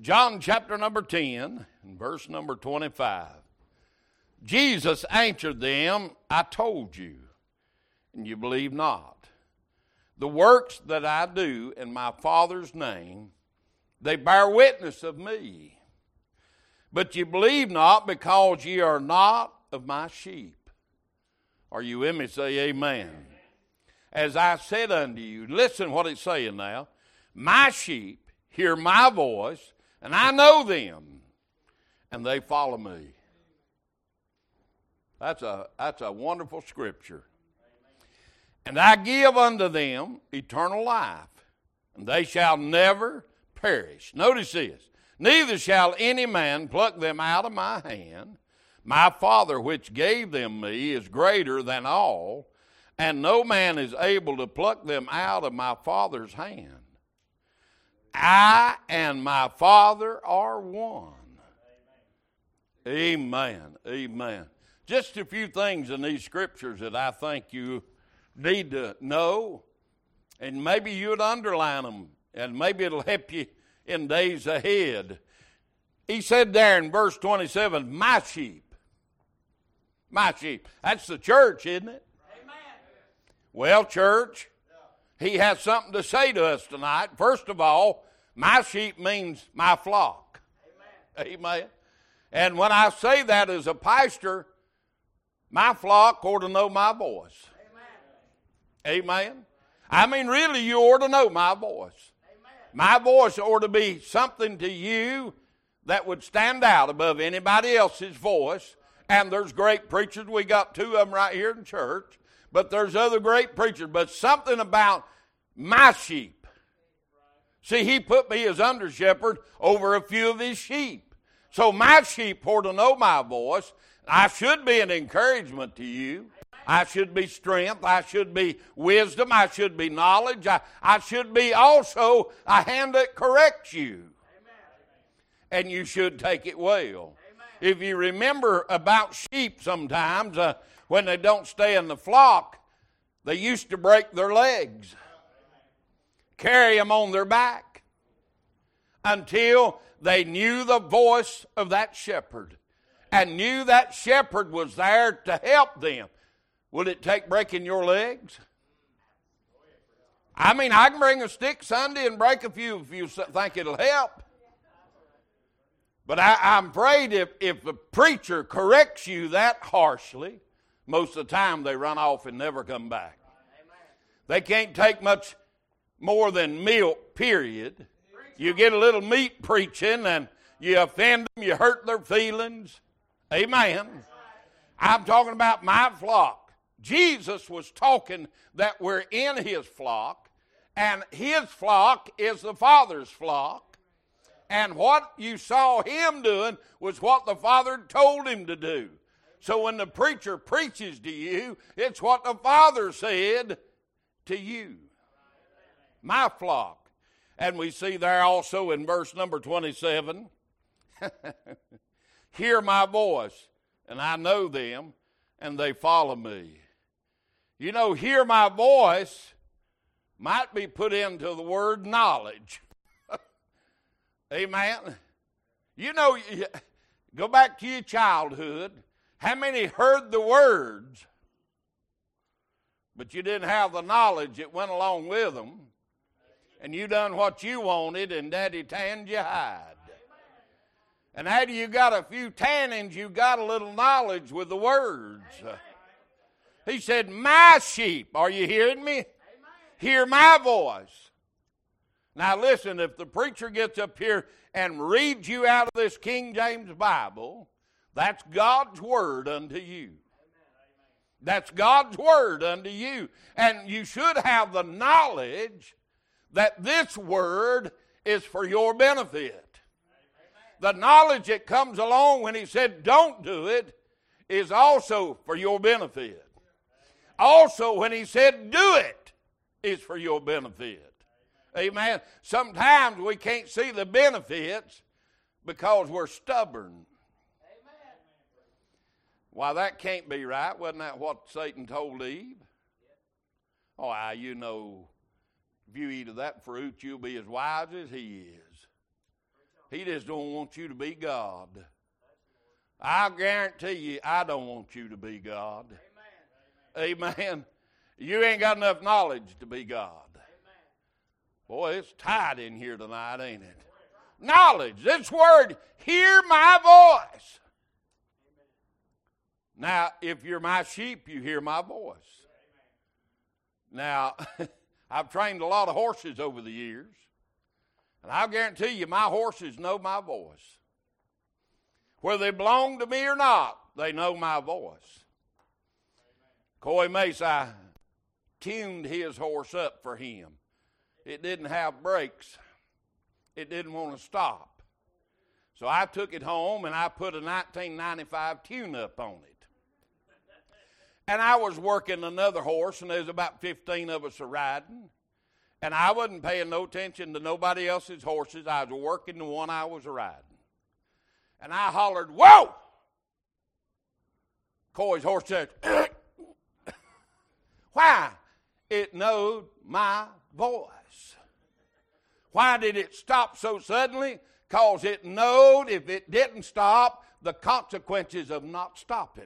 John chapter number 10 and verse number 25. Jesus answered them, I told you, and you believe not. The works that I do in my Father's name, they bear witness of me. But you believe not because ye are not of my sheep. Are you with me? Say amen. As I said unto you, listen what it's saying now. My sheep hear my voice, and I know them, and they follow me. That's a, that's a wonderful scripture. And I give unto them eternal life, and they shall never perish. Notice this. Neither shall any man pluck them out of my hand. My Father, which gave them me, is greater than all, and no man is able to pluck them out of my Father's hand. I and my Father are one. Amen. Amen. Just a few things in these scriptures that I think you need to know, and maybe you'd underline them, and maybe it'll help you in days ahead. He said there in verse 27, My sheep. My sheep. That's the church, isn't it? Amen. Well, church, he has something to say to us tonight. First of all, my sheep means my flock. Amen. Amen. And when I say that as a pastor, my flock ought to know my voice. Amen. Amen. I mean, really, you ought to know my voice. Amen. My voice ought to be something to you that would stand out above anybody else's voice. And there's great preachers. We got two of them right here in church. But there's other great preachers. But something about my sheep See, he put me as under shepherd over a few of his sheep. So my sheep ought to know my voice. I should be an encouragement to you. I should be strength. I should be wisdom. I should be knowledge. I, I should be also a hand that corrects you. And you should take it well. If you remember about sheep sometimes, uh, when they don't stay in the flock, they used to break their legs carry them on their back until they knew the voice of that shepherd and knew that shepherd was there to help them. Will it take breaking your legs? I mean, I can bring a stick Sunday and break a few if you think it'll help. But I, am afraid if, if the preacher corrects you that harshly, most of the time they run off and never come back. They can't take much more than milk, period. You get a little meat preaching and you offend them, you hurt their feelings. Amen. I'm talking about my flock. Jesus was talking that we're in his flock, and his flock is the Father's flock. And what you saw him doing was what the Father told him to do. So when the preacher preaches to you, it's what the Father said to you my flock. And we see there also in verse number 27 Hear my voice, and I know them, and they follow me. You know, hear my voice might be put into the word knowledge. Amen. You know, go back to your childhood. How many heard the words, but you didn't have the knowledge that went along with them? and you done what you wanted, and Daddy tanned you hide. And after you got a few tannings, you got a little knowledge with the words. He said, My sheep, are you hearing me? Hear my voice. Now, listen, if the preacher gets up here and reads you out of this King James Bible, that's God's word unto you. That's God's word unto you. And you should have the knowledge that this word is for your benefit. The knowledge that comes along when he said, don't do it, is also for your benefit. Also, when he said, do it, is for your benefit. Amen. Sometimes we can't see the benefits because we're stubborn. Why, that can't be right. Wasn't that what Satan told Eve? Oh, ah, you know if you eat of that fruit, you'll be as wise as he is. He just don't want you to be God. I guarantee you, I don't want you to be God. Amen. Amen. You ain't got enough knowledge to be God. Boy, it's tight in here tonight, ain't it? Knowledge. This word, hear my voice. Now, if you're my sheep, you hear my voice. Now, I've trained a lot of horses over the years, and I'll guarantee you my horses know my voice. Whether they belong to me or not, they know my voice. Coy Mace, I tuned his horse up for him. It didn't have brakes, it didn't want to stop. So I took it home and I put a 1995 tune up on it. And I was working another horse, and there's about 15 of us a riding. And I wasn't paying no attention to nobody else's horses. I was working the one I was riding. And I hollered, Whoa! Coy's horse said, Why? It knowed my voice. Why did it stop so suddenly? Because it knowed if it didn't stop, the consequences of not stopping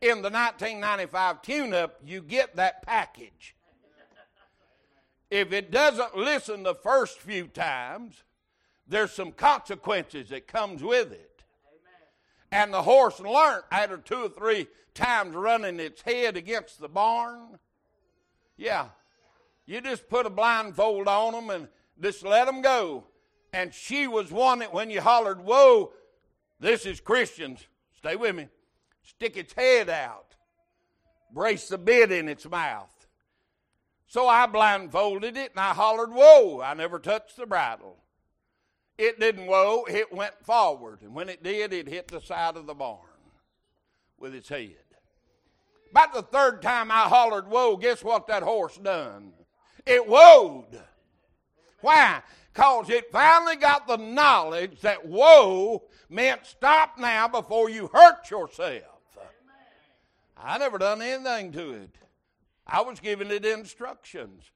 in the 1995 tune up, you get that package. If it doesn't listen the first few times, there's some consequences that comes with it. And the horse learned after two or three times running its head against the barn. Yeah. You just put a blindfold on them and just let them go. And she was one that when you hollered, Whoa, this is Christians. Stay with me stick its head out, brace the bit in its mouth. So I blindfolded it and I hollered, Whoa! I never touched the bridle. It didn't whoa, it went forward. And when it did, it hit the side of the barn with its head. About the third time I hollered, Whoa, guess what that horse done? It whoaed. Why? Because it finally got the knowledge that whoa meant stop now before you hurt yourself. I never done anything to it. I was giving it instructions,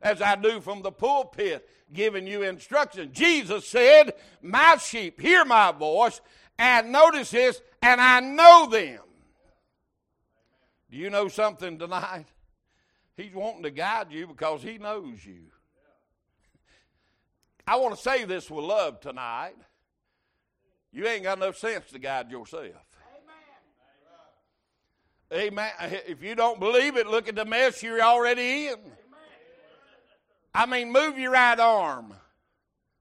as I do from the pulpit, giving you instructions. Jesus said, My sheep hear my voice, and notice this, and I know them. Do you know something tonight? He's wanting to guide you because he knows you. I want to say this with love tonight. You ain't got enough sense to guide yourself. Amen. Amen. If you don't believe it, look at the mess you're already in. I mean, move your right arm,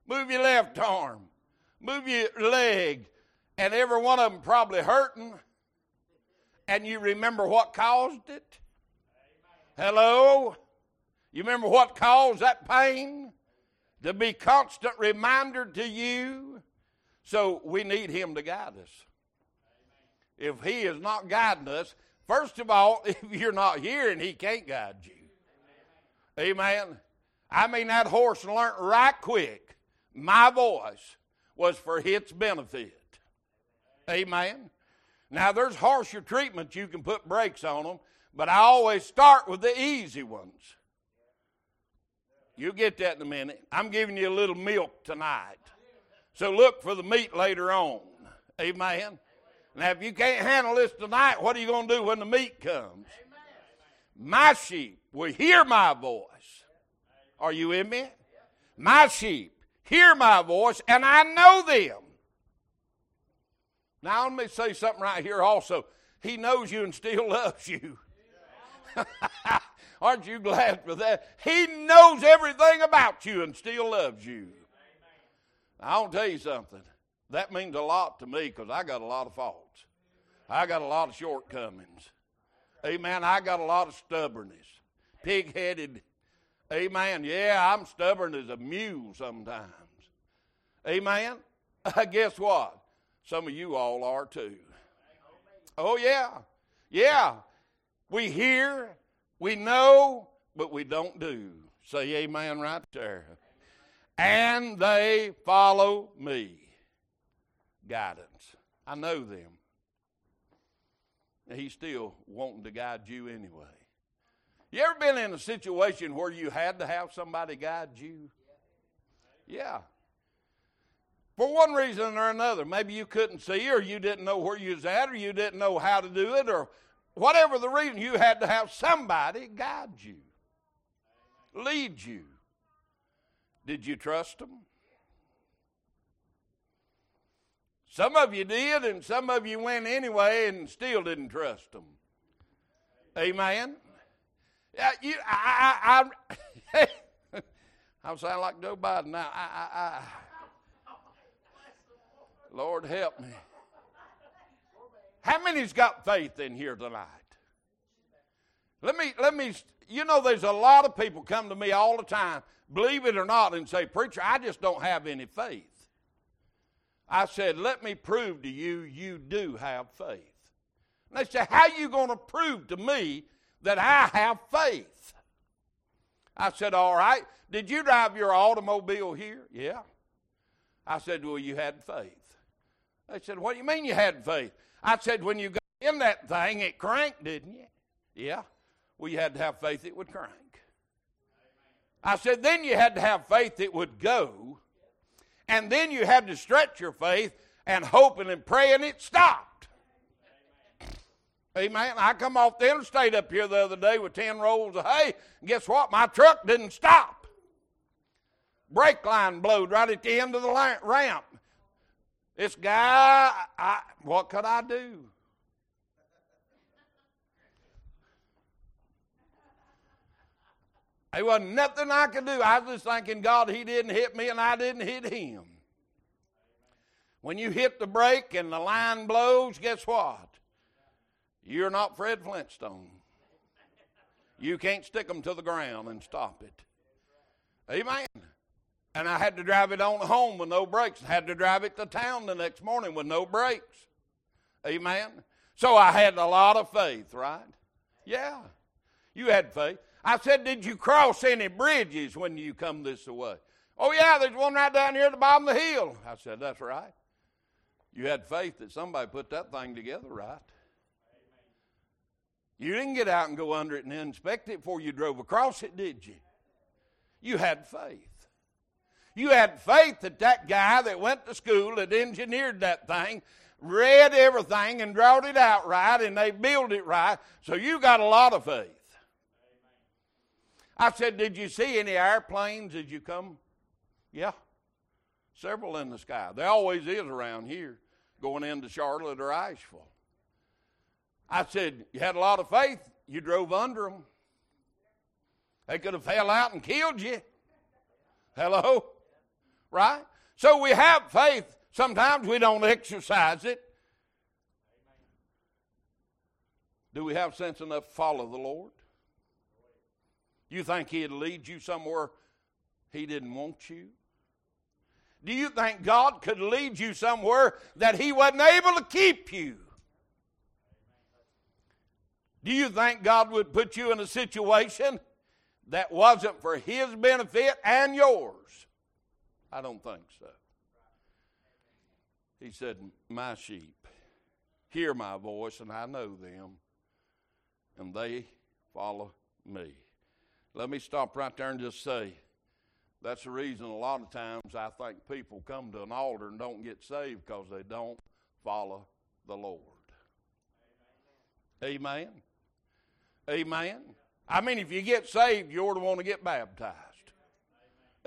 move your left arm, move your leg, and every one of them probably hurting. And you remember what caused it? Hello? You remember what caused that pain? To be constant reminder to you. So we need Him to guide us. If He is not guiding us, First of all, if you're not hearing, he can't guide you. Amen. I mean, that horse learned right quick. My voice was for its benefit. Amen. Now, there's harsher treatments you can put brakes on them, but I always start with the easy ones. You'll get that in a minute. I'm giving you a little milk tonight. So look for the meat later on. Amen. Now, if you can't handle this tonight, what are you going to do when the meat comes? My sheep will hear my voice. Are you in me? My sheep hear my voice, and I know them. Now, let me say something right here also. He knows you and still loves you. Aren't you glad for that? He knows everything about you and still loves you. I want to tell you something. That means a lot to me because I got a lot of faults. I got a lot of shortcomings. Amen. I got a lot of stubbornness. Pig headed. Amen. Yeah, I'm stubborn as a mule sometimes. Amen. Guess what? Some of you all are too. Oh, yeah. Yeah. We hear, we know, but we don't do. Say amen right there. And they follow me guidance. I know them. He's still wanting to guide you anyway. You ever been in a situation where you had to have somebody guide you? Yeah. for one reason or another. Maybe you couldn't see, or you didn't know where you was at, or you didn't know how to do it, or whatever the reason, you had to have somebody guide you, lead you. Did you trust them? Some of you did, and some of you went anyway and still didn't trust them. Amen. Yeah, you, I, I, I, I sound like Joe Biden now. I, I, I, Lord help me. How many's got faith in here tonight? Let me, let me, you know, there's a lot of people come to me all the time, believe it or not, and say, Preacher, I just don't have any faith. I said, Let me prove to you, you do have faith. And they say, How are you going to prove to me that I have faith? I said, All right. Did you drive your automobile here? Yeah. I said, Well, you had faith. They said, What do you mean you had faith? I said, When you got in that thing, it cranked, didn't you? Yeah. Well, you had to have faith it would crank. I said, Then you had to have faith it would go. And then you had to stretch your faith and hoping and praying it stopped. Amen. I come off the interstate up here the other day with 10 rolls of hay. And guess what? My truck didn't stop. Brake line blowed right at the end of the ramp. This guy, I, what could I do? There wasn't nothing I could do. I was just thanking God he didn't hit me and I didn't hit him. When you hit the brake and the line blows, guess what? You're not Fred Flintstone. You can't stick them to the ground and stop it. Amen. And I had to drive it on home with no brakes. I had to drive it to town the next morning with no brakes. Amen. So I had a lot of faith, right? Yeah. You had faith. I said, Did you cross any bridges when you come this way? Oh, yeah, there's one right down here at the bottom of the hill. I said, That's right. You had faith that somebody put that thing together, right? You didn't get out and go under it and inspect it before you drove across it, did you? You had faith. You had faith that that guy that went to school that engineered that thing read everything and drawed it out right and they built it right. So you got a lot of faith. I said, Did you see any airplanes as you come? Yeah. Several in the sky. There always is around here going into Charlotte or Asheville. I said, You had a lot of faith. You drove under them. They could have fell out and killed you. Hello? Right? So we have faith. Sometimes we don't exercise it. Do we have sense enough to follow the Lord? You think He'd lead you somewhere He didn't want you? Do you think God could lead you somewhere that He wasn't able to keep you? Do you think God would put you in a situation that wasn't for His benefit and yours? I don't think so. He said, My sheep hear my voice, and I know them, and they follow me. Let me stop right there and just say that's the reason a lot of times I think people come to an altar and don't get saved because they don't follow the Lord. Amen. Amen. I mean, if you get saved, you ought to want to get baptized.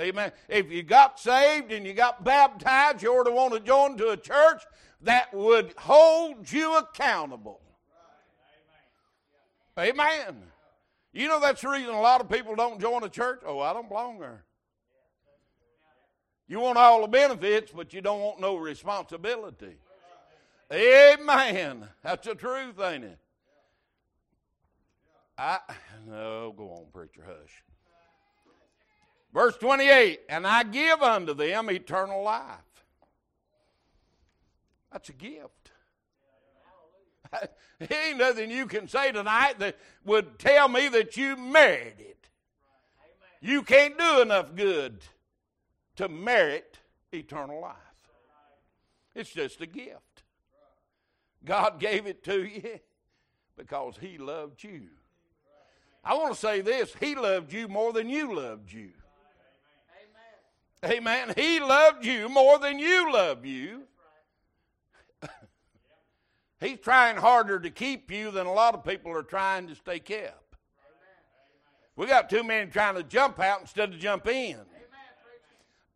Amen. If you got saved and you got baptized, you ought to want to join to a church that would hold you accountable. Amen. You know that's the reason a lot of people don't join a church? Oh, I don't belong there. You want all the benefits, but you don't want no responsibility. Amen. That's the truth, ain't it? I no, go on, preacher, hush. Verse 28 And I give unto them eternal life. That's a gift. ain't nothing you can say tonight that would tell me that you merit it. You can't do enough good to merit eternal life. It's just a gift. God gave it to you because He loved you. I want to say this He loved you more than you loved you. Amen. He loved you more than you love you. He's trying harder to keep you than a lot of people are trying to stay kept. We got too many trying to jump out instead of jump in.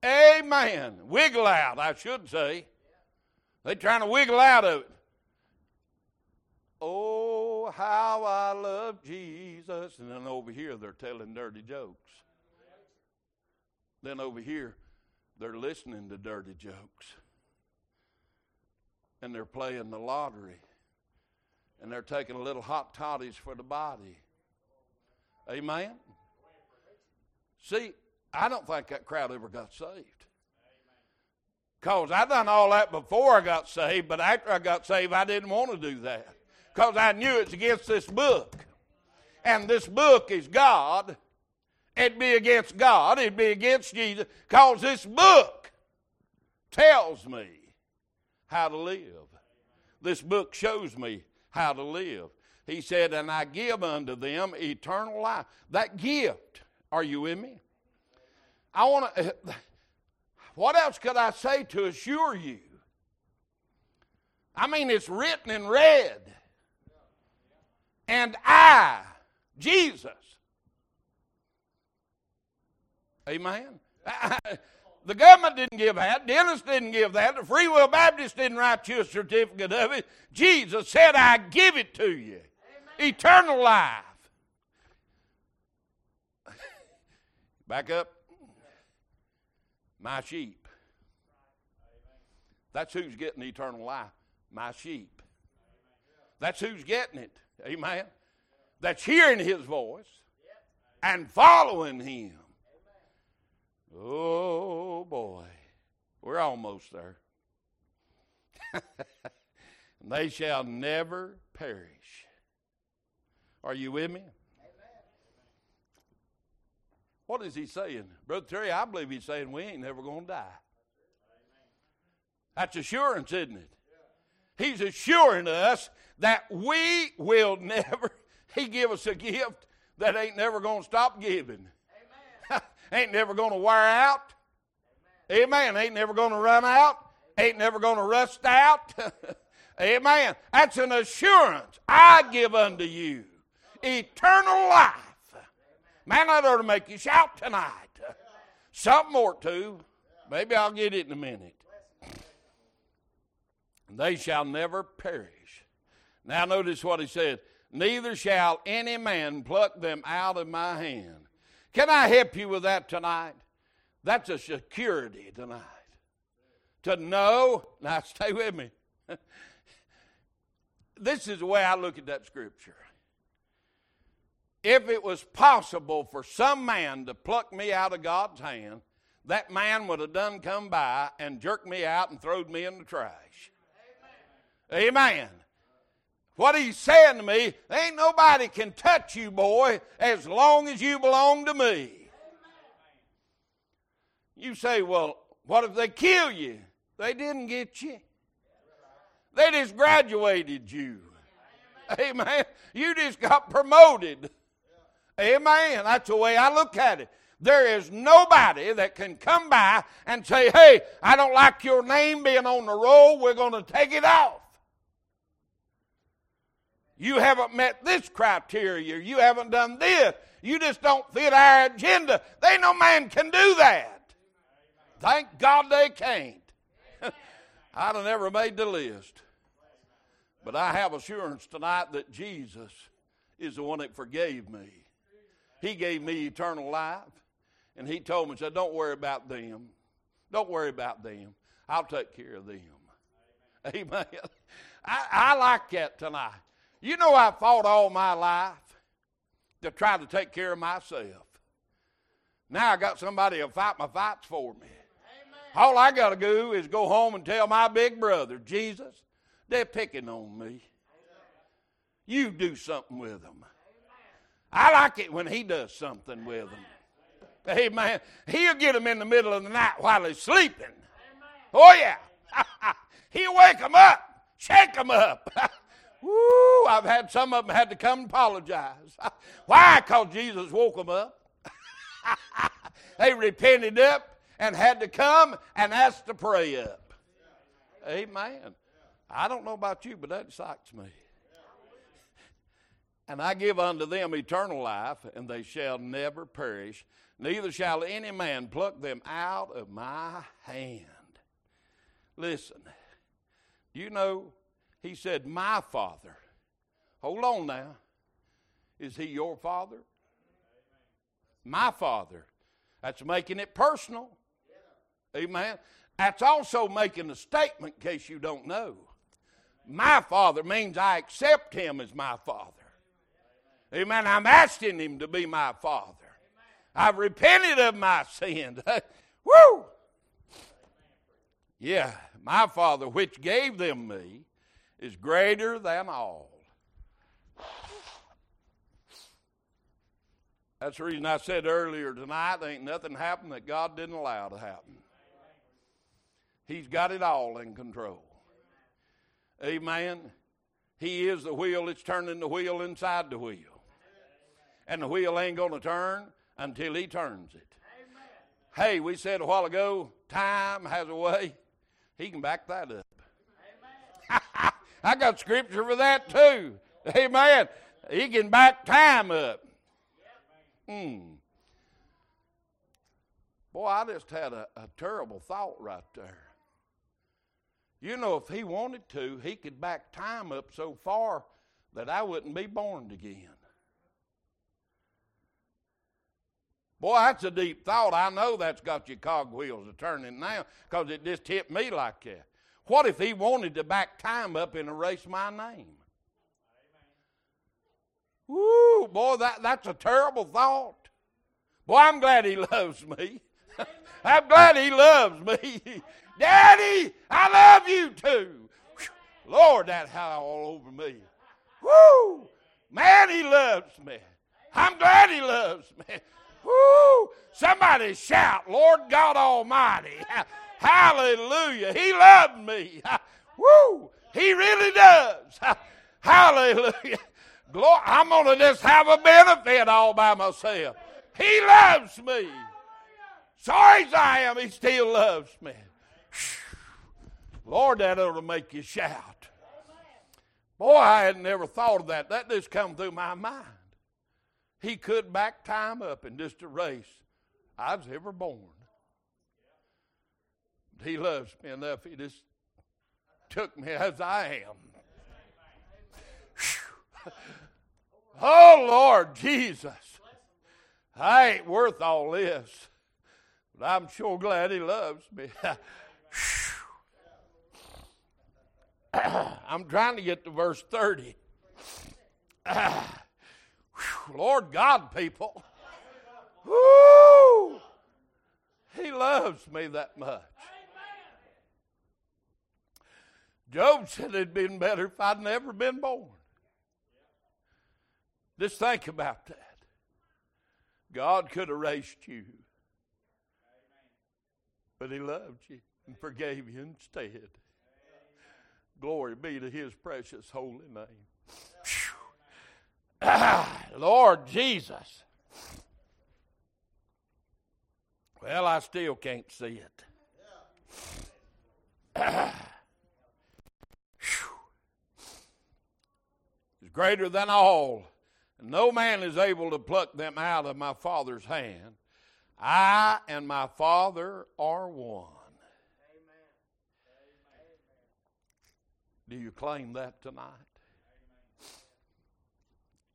Amen. Wiggle out, I should say. They're trying to wiggle out of it. Oh, how I love Jesus. And then over here, they're telling dirty jokes. Then over here, they're listening to dirty jokes. And they're playing the lottery. And they're taking a little hot toddies for the body. Amen? See, I don't think that crowd ever got saved. Because I done all that before I got saved, but after I got saved, I didn't want to do that. Because I knew it's against this book. And this book is God. It'd be against God. It'd be against Jesus. Because this book tells me how to live. This book shows me how to live. He said, And I give unto them eternal life. That gift, are you with me? I want to, what else could I say to assure you? I mean, it's written in red. And I, Jesus. Amen. the government didn't give that. Dennis didn't give that. The Free Will Baptist didn't write you a certificate of it. Jesus said, I give it to you. Amen. Eternal life. Back up my sheep. That's who's getting eternal life. My sheep. That's who's getting it. Amen. That's hearing his voice and following him. Oh boy. We're almost there. they shall never perish. Are you with me? What is he saying? Brother Terry, I believe he's saying we ain't never going to die. That's assurance, isn't it? He's assuring us that we will never, he give us a gift that ain't never going to stop giving. Ain't never going to wear out. Amen. Ain't never going to run out. Ain't never going to rust out. Amen. That's an assurance I give unto you eternal life Man, that ought to make you shout tonight. Something more too. Maybe I'll get it in a minute. They shall never perish. Now, notice what he said Neither shall any man pluck them out of my hand. Can I help you with that tonight? That's a security tonight. To know, now stay with me. this is the way I look at that scripture if it was possible for some man to pluck me out of God's hand, that man would have done come by and jerked me out and throwed me in the trash. Amen. Amen. What he's saying to me, ain't nobody can touch you, boy, as long as you belong to me. You say, well, what if they kill you? They didn't get you. They just graduated you. Amen. You just got promoted. Amen. That's the way I look at it. There is nobody that can come by and say, hey, I don't like your name being on the roll. We're going to take it off. You haven't met this criteria. You haven't done this. You just don't fit our agenda. They no man can do that. Thank God they can't. I'd have never made the list. But I have assurance tonight that Jesus is the one that forgave me. He gave me eternal life. And he told me, said, Don't worry about them. Don't worry about them. I'll take care of them. Amen. I, I like that tonight. You know, I fought all my life to try to take care of myself. Now I got somebody to fight my fights for me. Amen. All I got to do is go home and tell my big brother, Jesus, they're picking on me. You do something with them. I like it when he does something with them. Amen. He'll get them in the middle of the night while they're sleeping. Oh, yeah. He'll wake them up, shake them up. Woo, I've had some of them had to come and apologize. Why? Because Jesus woke them up. they repented up and had to come and ask to pray up. Amen. I don't know about you, but that excites me. And I give unto them eternal life, and they shall never perish, neither shall any man pluck them out of my hand. Listen, you know, he said, My father. Hold on now. Is he your father? My father. That's making it personal. Amen. That's also making a statement in case you don't know. My father means I accept him as my father. Amen. I'm asking him to be my father. I've repented of my sins. Woo! Yeah, my father, which gave them me, is greater than all. That's the reason I said earlier tonight, ain't nothing happened that God didn't allow to happen. He's got it all in control. Amen. He is the wheel that's turning the wheel inside the wheel. And the wheel ain't going to turn until He turns it. Hey, we said a while ago, time has a way. He can back that up. I got scripture for that too. Amen. He can back time up. Hmm. Boy, I just had a, a terrible thought right there. You know, if he wanted to, he could back time up so far that I wouldn't be born again. Boy, that's a deep thought. I know that's got your cogwheels a turning now because it just hit me like that. What if he wanted to back time up and erase my name? Woo, boy, that, that's a terrible thought. Boy, I'm glad he loves me. I'm glad he loves me. Daddy, I love you too. Lord, that howl all over me. Woo! Man, he loves me. I'm glad he loves me. Woo! Somebody shout, Lord God Almighty. Hallelujah. He loved me. Woo! He really does. Hallelujah. Glory. I'm going to just have a benefit all by myself. He loves me. Sorry as I am, He still loves me. Lord, that ought to make you shout. Boy, I had never thought of that. That just come through my mind. He could back time up and just erase I was ever born. He loves me enough. He just took me as I am. oh, Lord Jesus. I ain't worth all this, but I'm sure glad He loves me. I'm trying to get to verse 30. Lord God, people. Woo! He loves me that much. Job said it'd been better if I'd never been born. Just think about that. God could have raised you, but He loved you and forgave you instead. Glory be to His precious holy name. Ah, Lord Jesus. Well, I still can't see it. it's greater than all. No man is able to pluck them out of my Father's hand. I and my Father are one. Do you claim that tonight?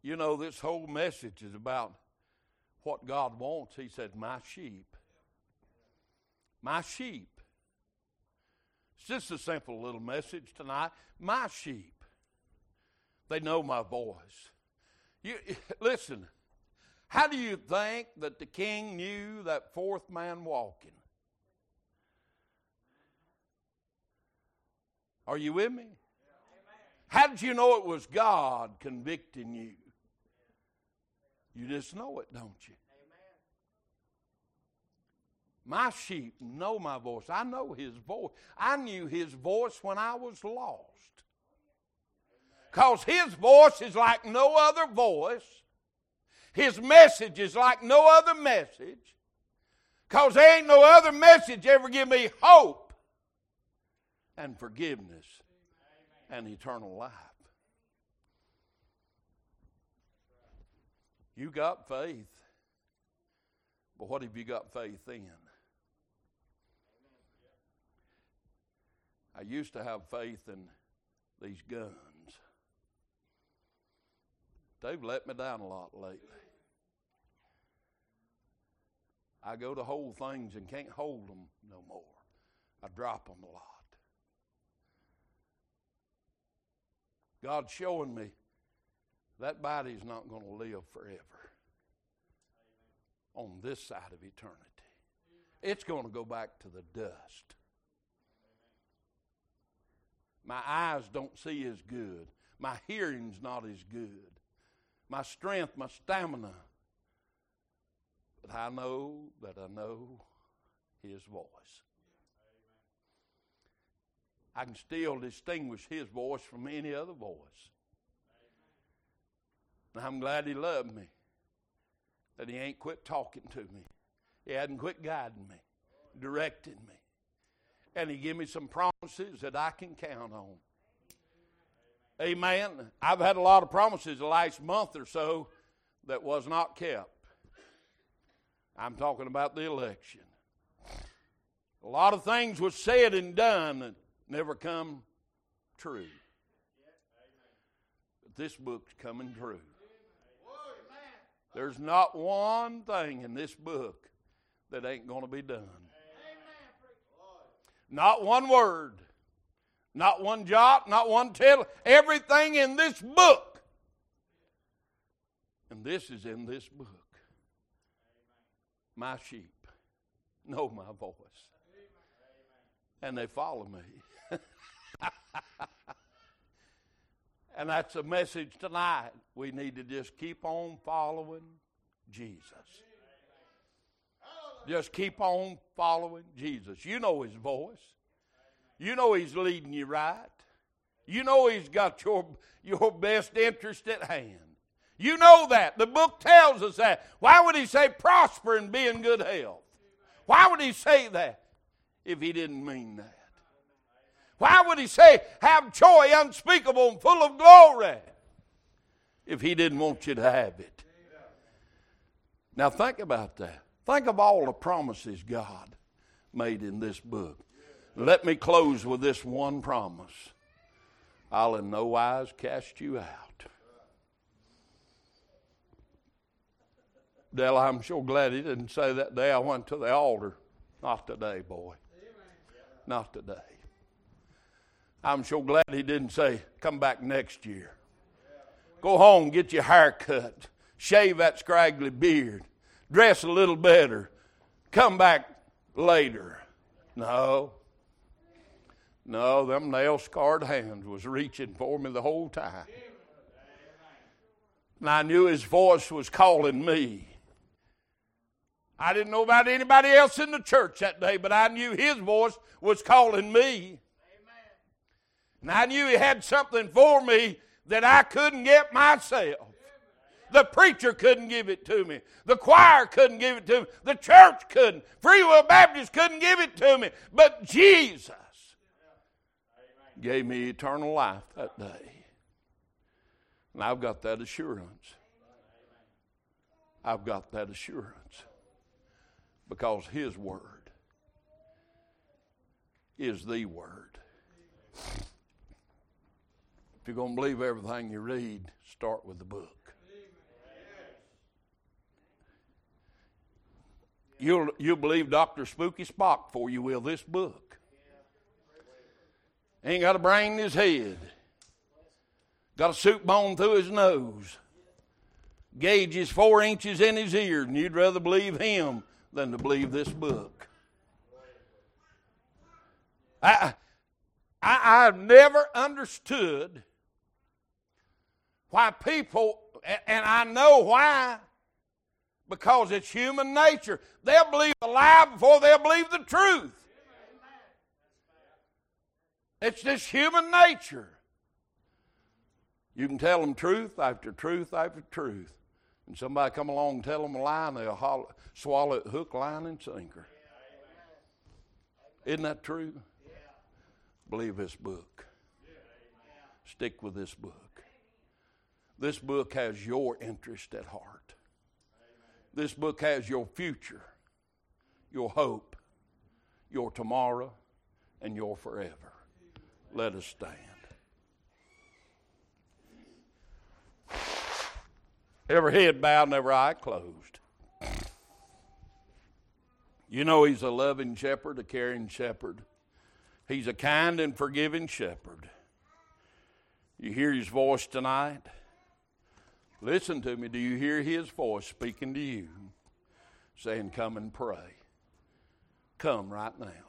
You know, this whole message is about what God wants. He said, My sheep. My sheep. It's just a simple little message tonight. My sheep. They know my voice. You listen. How do you think that the king knew that fourth man walking? Are you with me? How did you know it was God convicting you? You just know it, don't you? My sheep know my voice. I know his voice. I knew his voice when I was lost. Because his voice is like no other voice, his message is like no other message. Because there ain't no other message ever give me hope and forgiveness and eternal life. You got faith. But what have you got faith in? I used to have faith in these guns. They've let me down a lot lately. I go to hold things and can't hold them no more. I drop them a lot. God's showing me that body's not going to live forever on this side of eternity. It's going to go back to the dust. My eyes don't see as good. My hearing's not as good. My strength, my stamina. But I know that I know His voice. I can still distinguish His voice from any other voice. And I'm glad He loved me that he ain't quit talking to me. He hadn't quit guiding me, directing me. And he gave me some promises that I can count on. Amen. I've had a lot of promises the last month or so that was not kept. I'm talking about the election. A lot of things was said and done that never come true. But this book's coming true. There's not one thing in this book that ain't going to be done. Not one word, not one jot, not one tittle. Everything in this book. And this is in this book. My sheep know my voice. And they follow me. And that's the message tonight. We need to just keep on following Jesus. Just keep on following Jesus. You know his voice. You know he's leading you right. You know he's got your, your best interest at hand. You know that. The book tells us that. Why would he say prosper and be in good health? Why would he say that if he didn't mean that? Why would he say, have joy unspeakable and full of glory, if he didn't want you to have it? Now, think about that. Think of all the promises God made in this book. Let me close with this one promise I'll in no wise cast you out. Dell, I'm sure glad he didn't say that day I went to the altar. Not today, boy. Not today. I'm so glad he didn't say, come back next year. Go home, get your hair cut, shave that scraggly beard, dress a little better, come back later. No. No, them nail scarred hands was reaching for me the whole time. And I knew his voice was calling me. I didn't know about anybody else in the church that day, but I knew his voice was calling me. And I knew He had something for me that I couldn't get myself. The preacher couldn't give it to me. The choir couldn't give it to me. The church couldn't. Free Will Baptist couldn't give it to me. But Jesus gave me eternal life that day. And I've got that assurance. I've got that assurance because His Word is the Word. If you're going to believe everything you read, start with the book. You'll, you'll believe Dr. Spooky Spock for you will this book. Ain't got a brain in his head. Got a soup bone through his nose. Gauge is four inches in his ear, and you'd rather believe him than to believe this book. I, I, I've never understood why people, and I know why, because it's human nature. They'll believe the lie before they'll believe the truth. It's just human nature. You can tell them truth after truth after truth. And somebody come along and tell them a lie, and they'll holler, swallow it hook, line, and sinker. Isn't that true? Believe this book. Stick with this book. This book has your interest at heart. This book has your future, your hope, your tomorrow, and your forever. Let us stand. Every head bowed and every eye closed. You know he's a loving shepherd, a caring shepherd. He's a kind and forgiving shepherd. You hear his voice tonight? Listen to me. Do you hear his voice speaking to you? Saying, Come and pray. Come right now.